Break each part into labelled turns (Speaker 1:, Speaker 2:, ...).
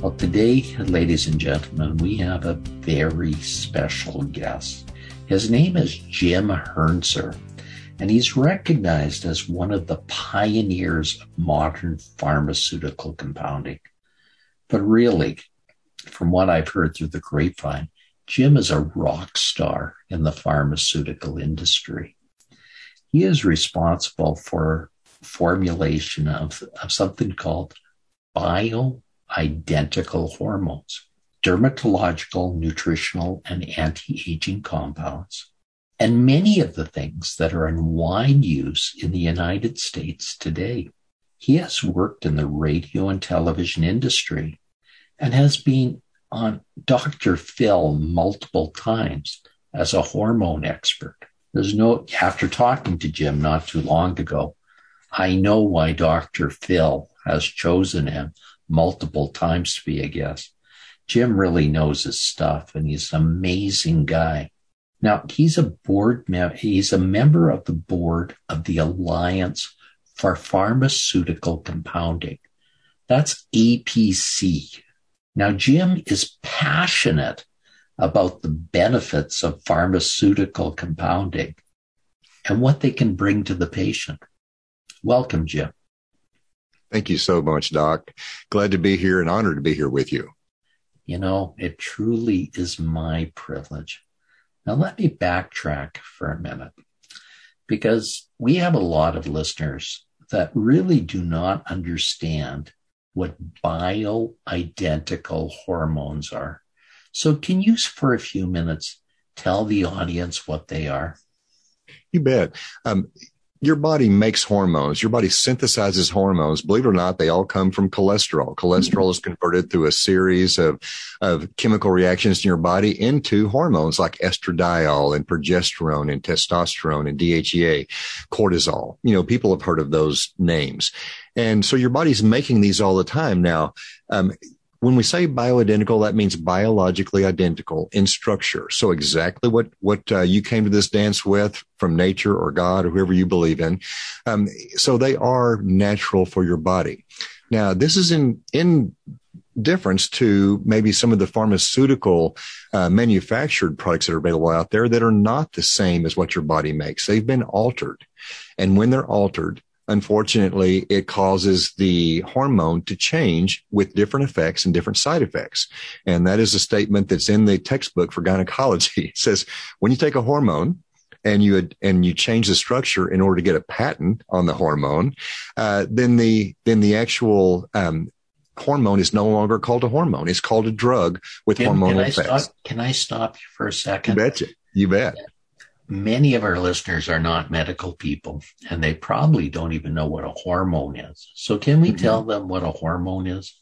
Speaker 1: Well, today, ladies and gentlemen, we have a very special guest. His name is Jim Hrncir, and he's recognized as one of the pioneers of modern pharmaceutical compounding. But really, from what I've heard through the grapevine, Jim is a rock star in the pharmaceutical industry. He is responsible for formulation of, of something called bio identical hormones, dermatological, nutritional, and anti-aging compounds, and many of the things that are in wide use in the United States today. He has worked in the radio and television industry and has been on Dr. Phil multiple times as a hormone expert. There's no, after talking to Jim not too long ago, I know why Dr. Phil has chosen him multiple times to be a guest. Jim really knows his stuff and he's an amazing guy. Now he's a board member. He's a member of the board of the Alliance for Pharmaceutical Compounding. That's APC. Now Jim is passionate about the benefits of pharmaceutical compounding and what they can bring to the patient. Welcome, Jim.
Speaker 2: Thank you so much, Doc. Glad to be here and honored to be here with you.
Speaker 1: You know, it truly is my privilege. Now, let me backtrack for a minute because we have a lot of listeners that really do not understand what bioidentical hormones are. So, can you, for a few minutes, tell the audience what they are?
Speaker 2: You bet. Um, your body makes hormones. Your body synthesizes hormones. Believe it or not, they all come from cholesterol. Cholesterol is converted through a series of, of chemical reactions in your body into hormones like estradiol and progesterone and testosterone and DHEA, cortisol. You know, people have heard of those names. And so your body's making these all the time. Now, um, when we say bioidentical, that means biologically identical in structure. So exactly what what uh, you came to this dance with from nature or God or whoever you believe in. Um, so they are natural for your body. Now, this is in in difference to maybe some of the pharmaceutical uh, manufactured products that are available out there that are not the same as what your body makes. They've been altered, and when they're altered, unfortunately, it causes the hormone to change with different effects and different side effects. And that is a statement that's in the textbook for gynecology. It says when you take a hormone, and you and you change the structure in order to get a patent on the hormone, uh, then the then the actual um, hormone is no longer called a hormone. It's called a drug with can, hormonal
Speaker 1: can
Speaker 2: effects.
Speaker 1: Stop, can I stop you for a second?
Speaker 2: You betcha. You bet
Speaker 1: many of our listeners are not medical people and they probably don't even know what a hormone is. So can we mm-hmm. tell them what a hormone is?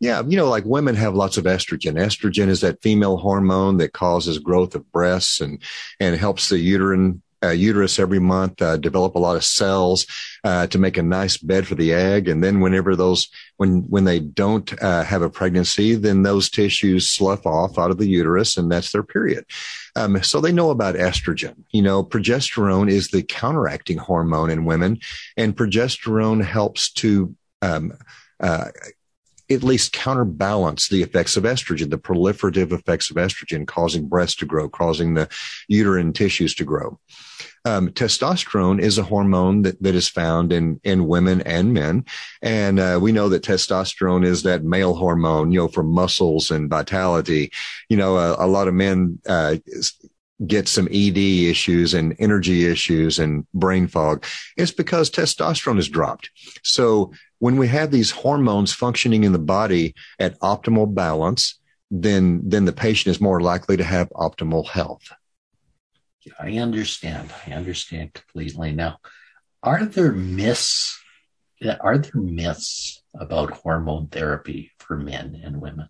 Speaker 2: Yeah, you know, like women have lots of estrogen. Estrogen is that female hormone that causes growth of breasts and and helps the uterine uh, uterus every month, uh, develop a lot of cells uh, to make a nice bed for the egg. And then whenever those, when when they don't uh, have a pregnancy, then those tissues slough off out of the uterus, and that's their period. Um, so they know about estrogen. You know, progesterone is the counteracting hormone in women, and progesterone helps to um, uh, at least counterbalance the effects of estrogen, the proliferative effects of estrogen, causing breasts to grow, causing the uterine tissues to grow. Um, testosterone is a hormone that, that is found in, in women and men. And uh, we know that testosterone is that male hormone, you know, for muscles and vitality. You know, a, a lot of men uh, get some ED issues and energy issues and brain fog. It's because testosterone is dropped. So when we have these hormones functioning in the body at optimal balance, then, then the patient is more likely to have optimal health.
Speaker 1: I understand. I understand completely. Now, are there myths? Are there myths about hormone therapy for men and women?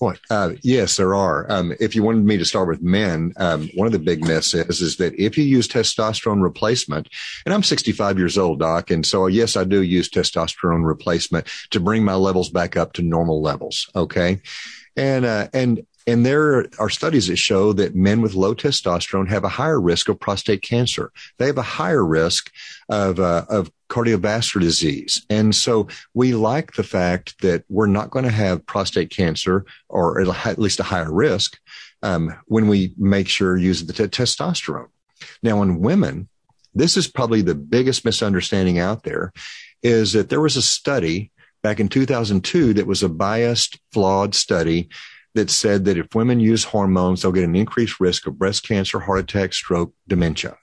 Speaker 2: Boy, uh, yes, there are. Um, if you wanted me to start with men, um, one of the big myths is is that if you use testosterone replacement, and I'm 65 years old, doc, and so yes, I do use testosterone replacement to bring my levels back up to normal levels. Okay, and uh, and and there are studies that show that men with low testosterone have a higher risk of prostate cancer. They have a higher risk of, uh, of cardiovascular disease. And so we like the fact that we're not going to have prostate cancer or at least a higher risk um, when we make sure use the t- testosterone. Now, in women, this is probably the biggest misunderstanding out there is that there was a study back in 2002 that was a biased, flawed study that said that if women use hormones, they'll get an increased risk of breast cancer, heart attack, stroke, dementia.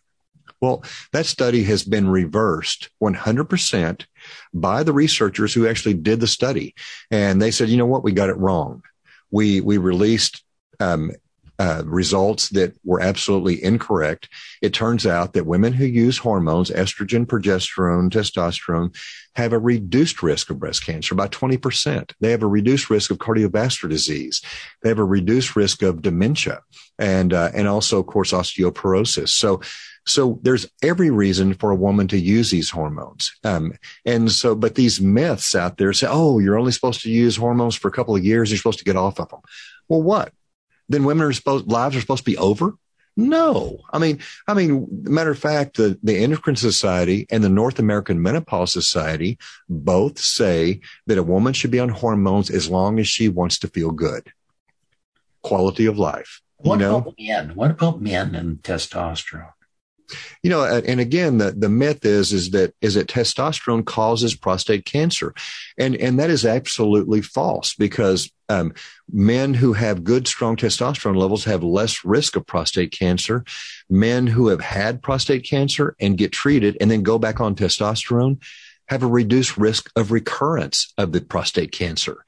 Speaker 2: Well, that study has been reversed 100% by the researchers who actually did the study. And they said, you know what? We got it wrong. We, we released um, uh, results that were absolutely incorrect. It turns out that women who use hormones, estrogen, progesterone, testosterone, have a reduced risk of breast cancer by 20%. They have a reduced risk of cardiovascular disease. They have a reduced risk of dementia and, uh, and also, of course, osteoporosis. So, so there's every reason for a woman to use these hormones. Um, and so, but these myths out there say, oh, you're only supposed to use hormones for a couple of years. You're supposed to get off of them. Well, what? Then women are supposed lives are supposed to be over? No, I mean, I mean, matter of fact, the, the Endocrine Society and the North American Menopause Society both say that a woman should be on hormones as long as she wants to feel good. Quality of life.
Speaker 1: What you know? about men? What about men and testosterone?
Speaker 2: You know, and again, the, the myth is, is that, is that testosterone causes prostate cancer. And, and that is absolutely false because, um, men who have good, strong testosterone levels have less risk of prostate cancer. Men who have had prostate cancer and get treated and then go back on testosterone have a reduced risk of recurrence of the prostate cancer.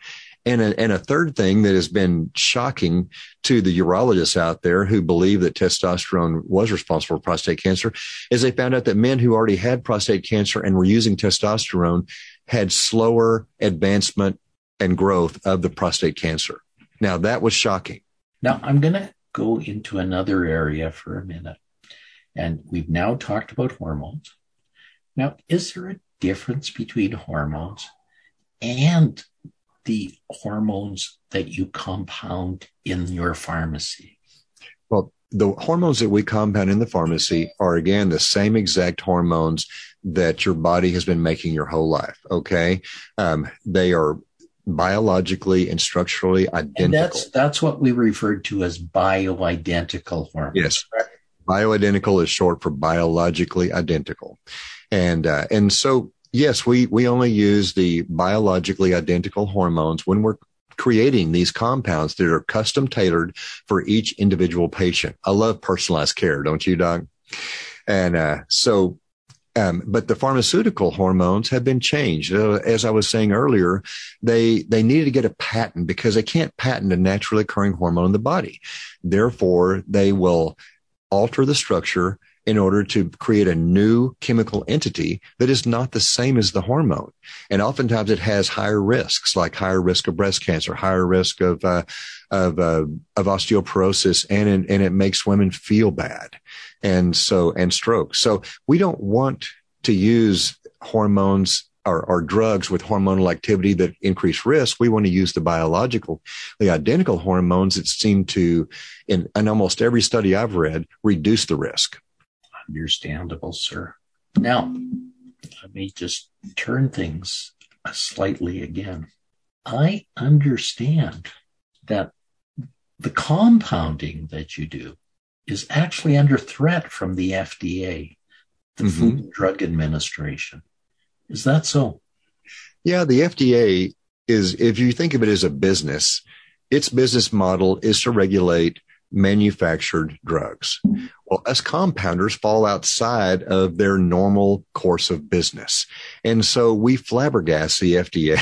Speaker 2: And a, and a third thing that has been shocking to the urologists out there who believe that testosterone was responsible for prostate cancer is they found out that men who already had prostate cancer and were using testosterone had slower advancement and growth of the prostate cancer. Now that was shocking.
Speaker 1: Now I'm going to go into another area for a minute. And we've now talked about hormones. Now, is there a difference between hormones and the hormones that you compound in your pharmacy?
Speaker 2: Well, the hormones that we compound in the pharmacy are again the same exact hormones that your body has been making your whole life. Okay. Um, they are biologically and structurally identical. And
Speaker 1: that's, that's what we referred to as bioidentical hormones.
Speaker 2: Yes. Bioidentical is short for biologically identical. And, uh, and so yes, we, we only use the biologically identical hormones when we're creating these compounds that are custom tailored for each individual patient. I love personalized care, don't you, Doc? And uh, so, um, but the pharmaceutical hormones have been changed. Uh, as I was saying earlier, they they needed to get a patent because they can't patent a naturally occurring hormone in the body. Therefore, they will alter the structure in order to create a new chemical entity that is not the same as the hormone. And oftentimes it has higher risks, like higher risk of breast cancer, higher risk of, uh, of, uh, of osteoporosis, and, and it makes women feel bad. And so, and stroke. So we don't want to use hormones or, or, drugs with hormonal activity that increase risk. We want to use the biological, the identical hormones that seem to, in, in almost every study I've read, reduce the risk.
Speaker 1: Understandable, sir. Now, let me just turn things slightly again. I understand that the compounding that you do is actually under threat from the FDA, the mm-hmm. Food and Drug Administration. Is that so?
Speaker 2: Yeah, the FDA is, if you think of it as a business, its business model is to regulate manufactured drugs. Well, us compounders fall outside of their normal course of business. And so we flabbergast the FDA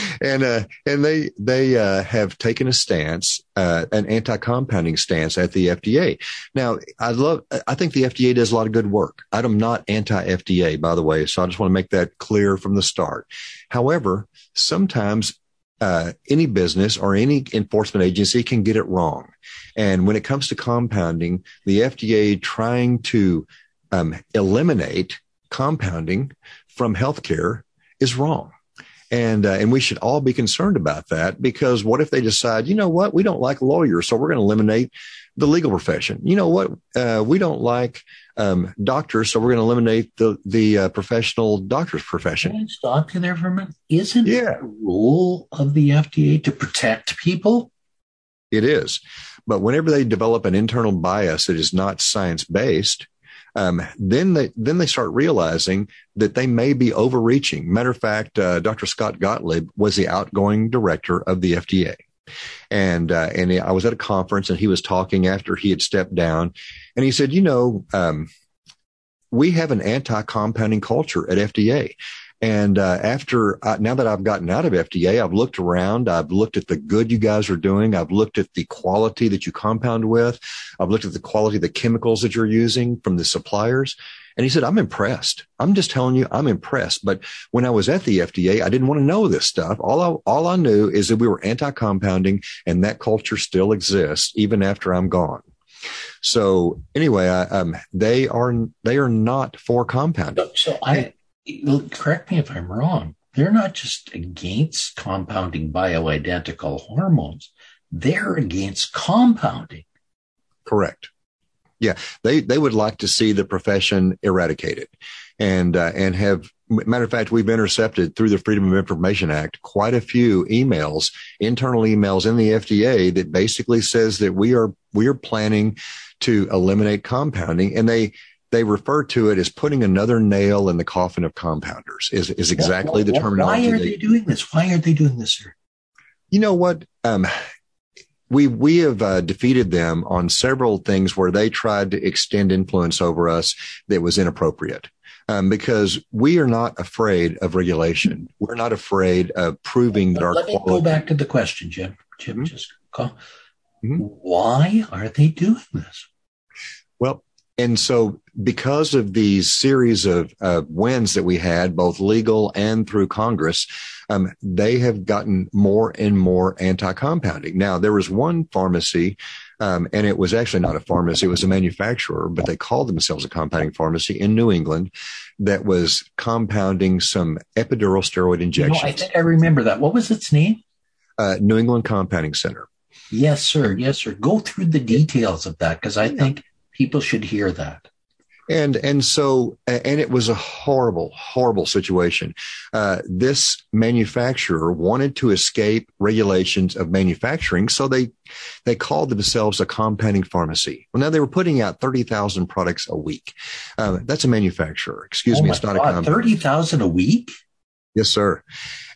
Speaker 2: and, uh, and they, they, uh, have taken a stance, uh, an anti-compounding stance at the FDA. Now, I love, I think the FDA does a lot of good work. I'm not anti-FDA, by the way. So I just want to make that clear from the start. However, sometimes uh, any business or any enforcement agency can get it wrong. And when it comes to compounding, the FDA trying to um, eliminate compounding from healthcare is wrong. And, uh, and we should all be concerned about that because what if they decide, you know what? We don't like lawyers. So we're going to eliminate the legal profession. You know what? Uh, we don't like um, doctors, so we're going to eliminate the the uh, professional doctor's profession.
Speaker 1: Can I stop you there for a minute? Isn't yeah. the role of the FDA to protect people?
Speaker 2: It is, but whenever they develop an internal bias that is not science based, um, then they then they start realizing that they may be overreaching. Matter of fact, uh, Dr. Scott Gottlieb was the outgoing director of the FDA. And, uh, and I was at a conference and he was talking after he had stepped down and he said, you know, um, we have an anti-compounding culture at FDA. And uh, after uh, now that I've gotten out of FDA, I've looked around. I've looked at the good you guys are doing. I've looked at the quality that you compound with. I've looked at the quality of the chemicals that you're using from the suppliers. And he said, I'm impressed. I'm just telling you, I'm impressed. But when I was at the FDA, I didn't want to know this stuff. All I, all I knew is that we were anti-compounding and that culture still exists even after I'm gone. So anyway, I, um, they are, they are not for compounding.
Speaker 1: So I, correct me if I'm wrong. They're not just against compounding bioidentical hormones. They're against compounding.
Speaker 2: Correct. Yeah, they they would like to see the profession eradicated, and uh, and have matter of fact, we've intercepted through the Freedom of Information Act quite a few emails, internal emails in the FDA that basically says that we are we are planning to eliminate compounding, and they they refer to it as putting another nail in the coffin of compounders. Is is exactly the terminology.
Speaker 1: Why are they, they doing this? Why are they doing this, sir?
Speaker 2: You know what? Um, we we have uh, defeated them on several things where they tried to extend influence over us that was inappropriate. Um, because we are not afraid of regulation. We're not afraid of proving that our.
Speaker 1: Let me go back to the question, Jim. Jim, mm-hmm. just call. Mm-hmm. Why are they doing this?
Speaker 2: Well, and so because of these series of, wins that we had, both legal and through Congress, um, they have gotten more and more anti-compounding. Now, there was one pharmacy, um, and it was actually not a pharmacy; it was a manufacturer, but they called themselves a compounding pharmacy in New England that was compounding some epidural steroid injections. You know, I
Speaker 1: think I remember that. What was its name?
Speaker 2: Uh, New England Compounding Center.
Speaker 1: Yes, sir. Yes, sir. Go through the details of that because I think people should hear that
Speaker 2: and and so and it was a horrible horrible situation. Uh, this manufacturer wanted to escape regulations of manufacturing so they they called themselves a compounding pharmacy. Well now they were putting out 30,000 products a week. Uh, that's a manufacturer. Excuse
Speaker 1: oh
Speaker 2: me it's not God,
Speaker 1: a 30,000 a week?
Speaker 2: Yes sir.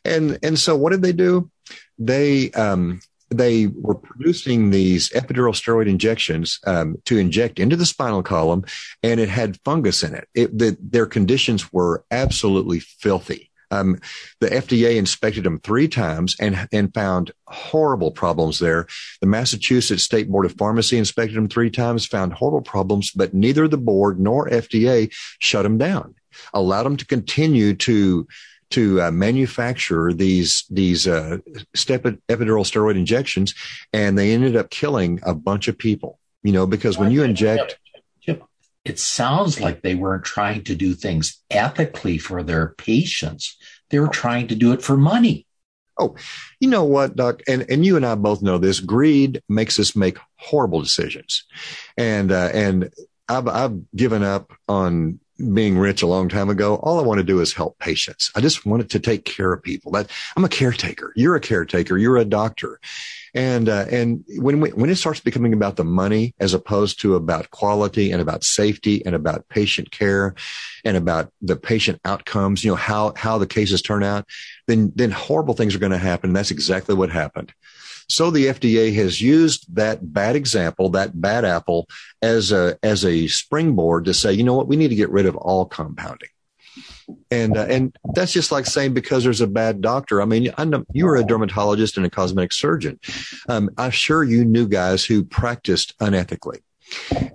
Speaker 2: And and so what did they do? They um they were producing these epidural steroid injections um, to inject into the spinal column, and it had fungus in it. it the, their conditions were absolutely filthy. Um, the FDA inspected them three times and and found horrible problems there. The Massachusetts State Board of Pharmacy inspected them three times, found horrible problems, but neither the board nor FDA shut them down, allowed them to continue to to uh, manufacture these these uh, step epidural steroid injections, and they ended up killing a bunch of people. You know, because when you inject,
Speaker 1: it sounds like they weren't trying to do things ethically for their patients. They were trying to do it for money.
Speaker 2: Oh, you know what, Doc, and and you and I both know this. Greed makes us make horrible decisions, and uh, and I've I've given up on being rich a long time ago, all I want to do is help patients. I just wanted to take care of people. That I'm a caretaker. You're a caretaker. You're a doctor. And, uh, and when we, when it starts becoming about the money as opposed to about quality and about safety and about patient care and about the patient outcomes, you know, how, how the cases turn out, then, then horrible things are going to happen. And that's exactly what happened. So the FDA has used that bad example, that bad apple as a, as a springboard to say, you know what? We need to get rid of all compounding. And, uh, and that's just like saying because there's a bad doctor. I mean, I know you were a dermatologist and a cosmetic surgeon. Um, I'm sure you knew guys who practiced unethically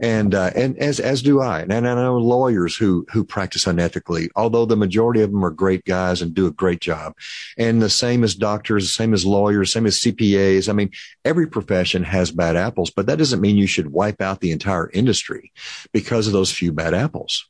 Speaker 2: and uh, and as as do I. And I know lawyers who who practice unethically, although the majority of them are great guys and do a great job. And the same as doctors, the same as lawyers, same as CPAs. I mean, every profession has bad apples, but that doesn't mean you should wipe out the entire industry because of those few bad apples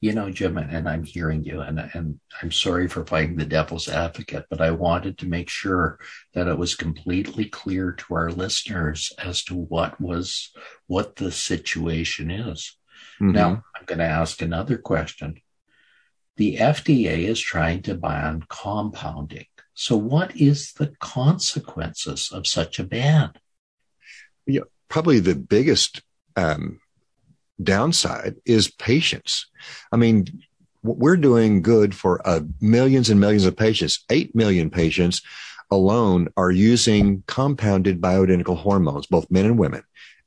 Speaker 1: you know, Jim, and I'm hearing you, and and I'm sorry for playing the devil's advocate, but I wanted to make sure that it was completely clear to our listeners as to what was what the situation is. Mm-hmm. Now, I'm going to ask another question. The FDA is trying to ban compounding. So, what is the consequences of such a ban?
Speaker 2: Yeah, probably the biggest um, downside is patients. I mean, we're doing good for uh, millions and millions of patients. Eight million patients alone are using compounded bioidentical hormones, both men and women.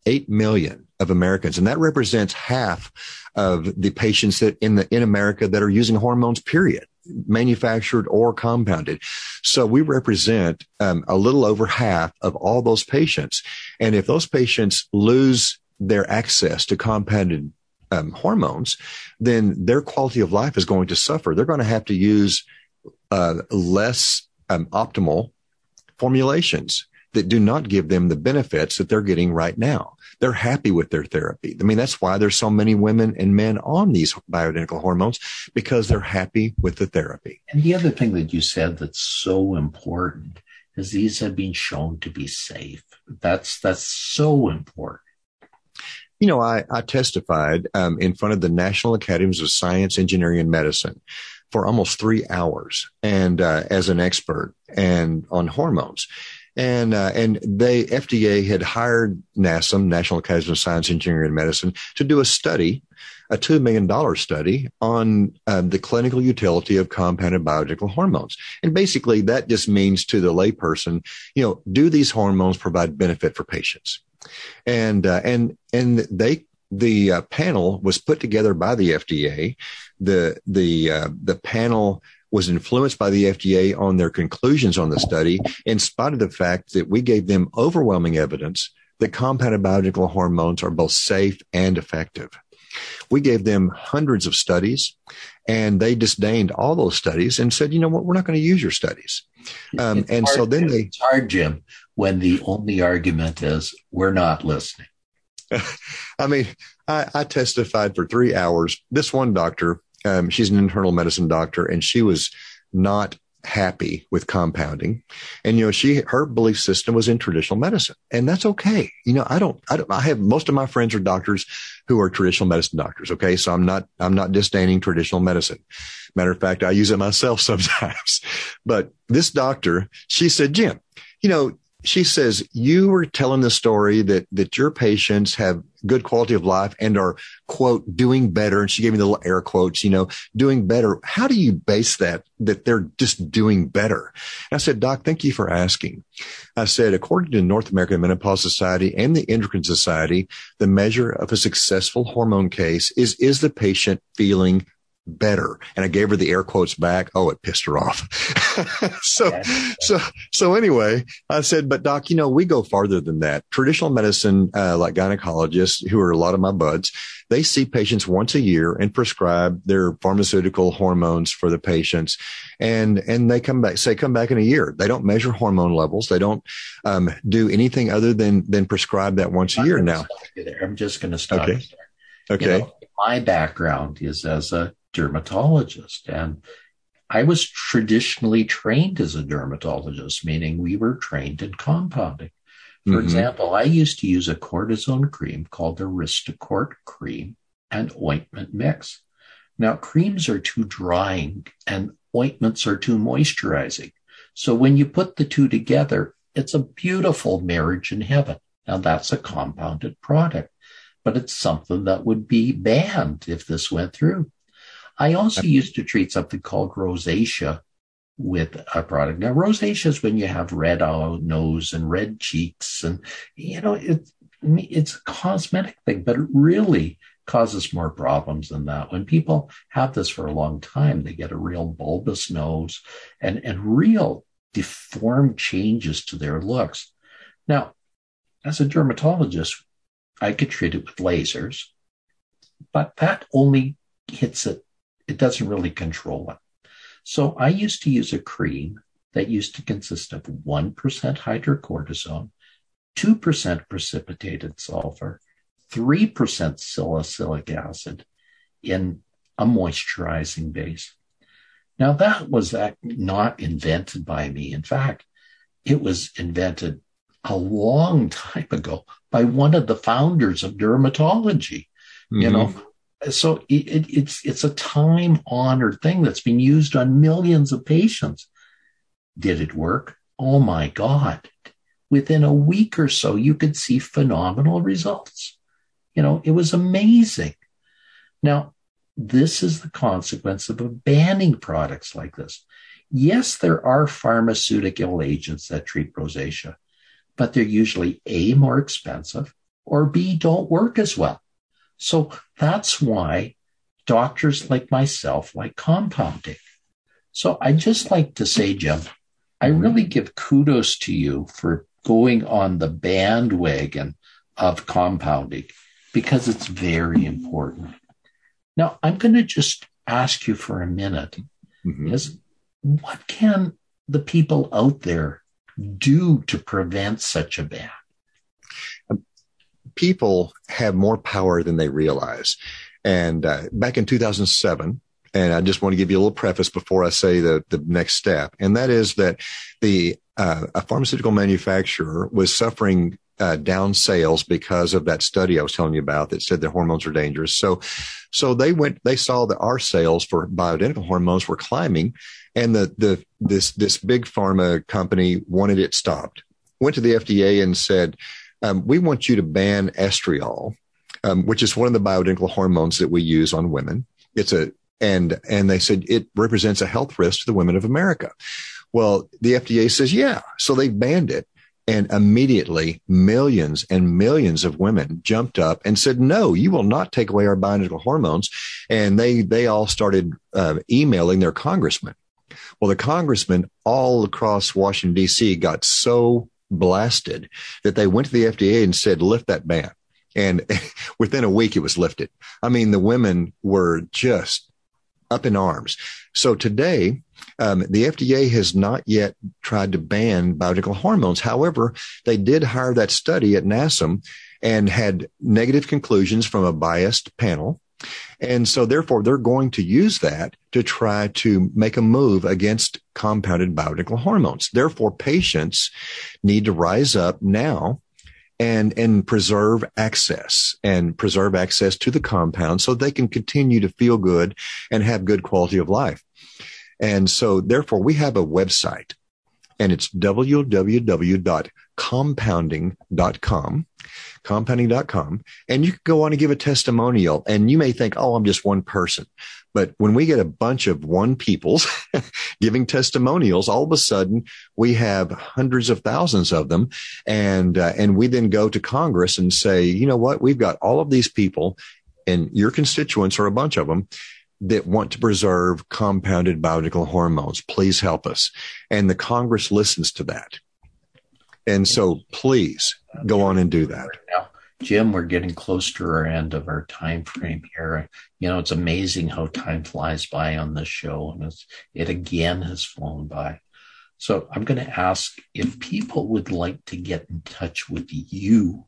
Speaker 2: Eight million of Americans, and that represents half of the patients that in the in America that are using hormones. Period manufactured or compounded. So we represent um, a little over half of all those patients. And if those patients lose their access to compounded um, hormones, then their quality of life is going to suffer. They're going to have to use uh, less um, optimal formulations that do not give them the benefits that they're getting right now. They're happy with their therapy. I mean, that's why there's so many women and men on these bioidentical hormones because they're happy with the therapy.
Speaker 1: And the other thing that you said that's so important is these have been shown to be safe. That's that's so important
Speaker 2: you know, I, I testified um, in front of the National Academies of Science, Engineering, and Medicine for almost three hours, and uh, as an expert and on hormones. And uh, and they FDA had hired NASEM, National Academy of Science, Engineering, and Medicine, to do a study, a two million dollar study on uh, the clinical utility of compounded biological hormones. And basically, that just means to the layperson, you know, do these hormones provide benefit for patients? and uh, and and they the uh, panel was put together by the FDA. The the uh, the panel was influenced by the FDA on their conclusions on the study, in spite of the fact that we gave them overwhelming evidence that compounded biological hormones are both safe and effective. We gave them hundreds of studies and they disdained all those studies and said, you know what, we're not going to use your studies.
Speaker 1: Um, and hard, so then they. It's hard, Jim, when the only argument is we're not listening.
Speaker 2: I mean, I, I, testified for three hours. This one doctor, um, she's an internal medicine doctor, and she was not happy with compounding. And, you know, she, her belief system was in traditional medicine and that's okay. You know, I don't, I don't, I have most of my friends are doctors who are traditional medicine doctors. Okay. So I'm not, I'm not disdaining traditional medicine. Matter of fact, I use it myself sometimes, but this doctor, she said, Jim, you know, she says you were telling the story that that your patients have good quality of life and are quote doing better. And she gave me the little air quotes you know doing better. How do you base that that they're just doing better? And i said doc thank you for asking. I said according to north american menopause society and the endocrine society the measure of a successful hormone case is is the patient feeling better. And I gave her the air quotes back. Oh, it pissed her off. so, so, so anyway, I said, but doc, you know, we go farther than that. Traditional medicine, uh, like gynecologists who are a lot of my buds, they see patients once a year and prescribe their pharmaceutical hormones for the patients. And, and they come back, say, come back in a year. They don't measure hormone levels. They don't, um, do anything other than, than prescribe that once a year now.
Speaker 1: I'm just going to stop.
Speaker 2: Okay. Okay. You know,
Speaker 1: my background is as a dermatologist. And I was traditionally trained as a dermatologist, meaning we were trained in compounding. For mm-hmm. example, I used to use a cortisone cream called the Aristocort cream and ointment mix. Now, creams are too drying and ointments are too moisturizing. So when you put the two together, it's a beautiful marriage in heaven. Now that's a compounded product, but it's something that would be banned if this went through. I also used to treat something called rosacea with a product. Now, rosacea is when you have red nose and red cheeks, and you know it, it's a cosmetic thing, but it really causes more problems than that. When people have this for a long time, they get a real bulbous nose and and real deformed changes to their looks. Now, as a dermatologist, I could treat it with lasers, but that only hits it. It doesn't really control it. So I used to use a cream that used to consist of 1% hydrocortisone, 2% precipitated sulfur, 3% salicylic acid in a moisturizing base. Now that was not invented by me. In fact, it was invented a long time ago by one of the founders of dermatology. Mm-hmm. You know, so it, it, it's it's a time honored thing that's been used on millions of patients. Did it work? Oh my God! Within a week or so, you could see phenomenal results. You know, it was amazing. Now, this is the consequence of banning products like this. Yes, there are pharmaceutical agents that treat rosacea, but they're usually A, more expensive, or B, don't work as well. So that's why doctors like myself like compounding. So I just like to say, Jim, I really give kudos to you for going on the bandwagon of compounding because it's very important. Now, I'm going to just ask you for a minute mm-hmm. is what can the people out there do to prevent such a ban?
Speaker 2: People have more power than they realize. And uh, back in 2007, and I just want to give you a little preface before I say the, the next step, and that is that the uh, a pharmaceutical manufacturer was suffering uh, down sales because of that study I was telling you about that said the hormones are dangerous. So, so they went, they saw that our sales for bioidentical hormones were climbing and the, the, this, this big pharma company wanted it stopped, went to the FDA and said, um, we want you to ban estriol, um, which is one of the bioidentical hormones that we use on women. It's a, and, and they said it represents a health risk to the women of America. Well, the FDA says, yeah. So they banned it. And immediately millions and millions of women jumped up and said, no, you will not take away our bioidentical hormones. And they, they all started uh, emailing their congressman. Well, the congressmen all across Washington, D.C. got so blasted that they went to the FDA and said, lift that ban. And within a week, it was lifted. I mean, the women were just up in arms. So today, um, the FDA has not yet tried to ban biological hormones. However, they did hire that study at NASEM and had negative conclusions from a biased panel. And so therefore they're going to use that to try to make a move against compounded bioidentical hormones. Therefore patients need to rise up now and and preserve access and preserve access to the compound so they can continue to feel good and have good quality of life. And so therefore we have a website and it's www.compounding.com, compounding.com. And you can go on and give a testimonial and you may think, Oh, I'm just one person. But when we get a bunch of one peoples giving testimonials, all of a sudden we have hundreds of thousands of them. And, uh, and we then go to Congress and say, you know what? We've got all of these people and your constituents are a bunch of them that want to preserve compounded bioidentical hormones. Please help us. And the Congress listens to that. And so please go on and do that.
Speaker 1: Now, Jim, we're getting close to our end of our time frame here. You know, it's amazing how time flies by on this show, and it again has flown by. So I'm going to ask if people would like to get in touch with you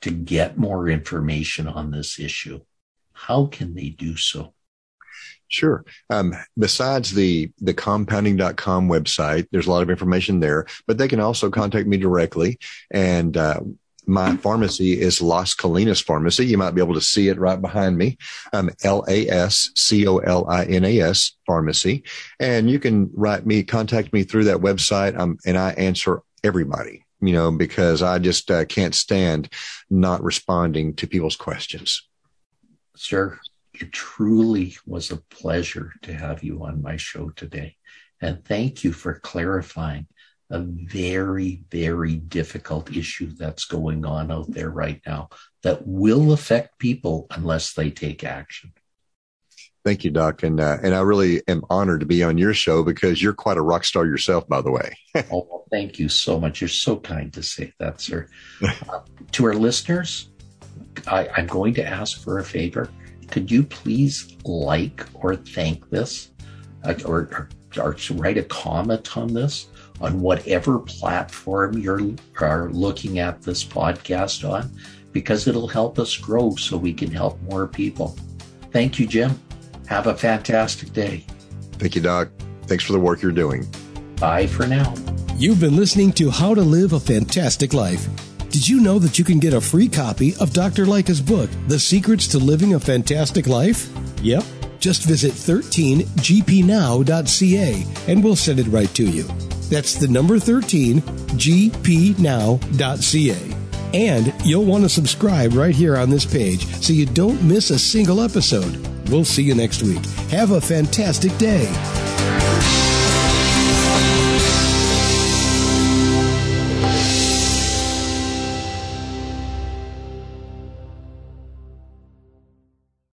Speaker 1: to get more information on this issue. How can they do so?
Speaker 2: Sure. Um, besides the, the compounding.com website, there's a lot of information there, but they can also contact me directly. And, uh, my pharmacy is Las Colinas Pharmacy. You might be able to see it right behind me. Um, L-A-S-C-O-L-I-N-A-S Pharmacy. And you can write me, contact me through that website. Um, and I answer everybody, you know, because I just uh, can't stand not responding to people's questions.
Speaker 1: Sure. It truly was a pleasure to have you on my show today. And thank you for clarifying a very, very difficult issue that's going on out there right now that will affect people unless they take action.
Speaker 2: Thank you, Doc, and uh, and I really am honored to be on your show because you're quite a rock star yourself, by the way.
Speaker 1: oh, well, thank you so much. You're so kind to say that, sir. uh, to our listeners, I, I'm going to ask for a favor. Could you please like or thank this, uh, or, or, or write a comment on this on whatever platform you're are looking at this podcast on, because it'll help us grow so we can help more people. Thank you, Jim. Have a fantastic day.
Speaker 2: Thank you, Doc. Thanks for the work you're doing.
Speaker 1: Bye for now.
Speaker 3: You've been listening to How to Live a Fantastic Life. Did you know that you can get a free copy of Dr. Lycka's book, The Secrets to Living a Fantastic Life? Yep. Just visit 13gpnow.ca and we'll send it right to you. That's the number 13 gpnow.ca. And you'll want to subscribe right here on this page so you don't miss a single episode. We'll see you next week. Have a fantastic day.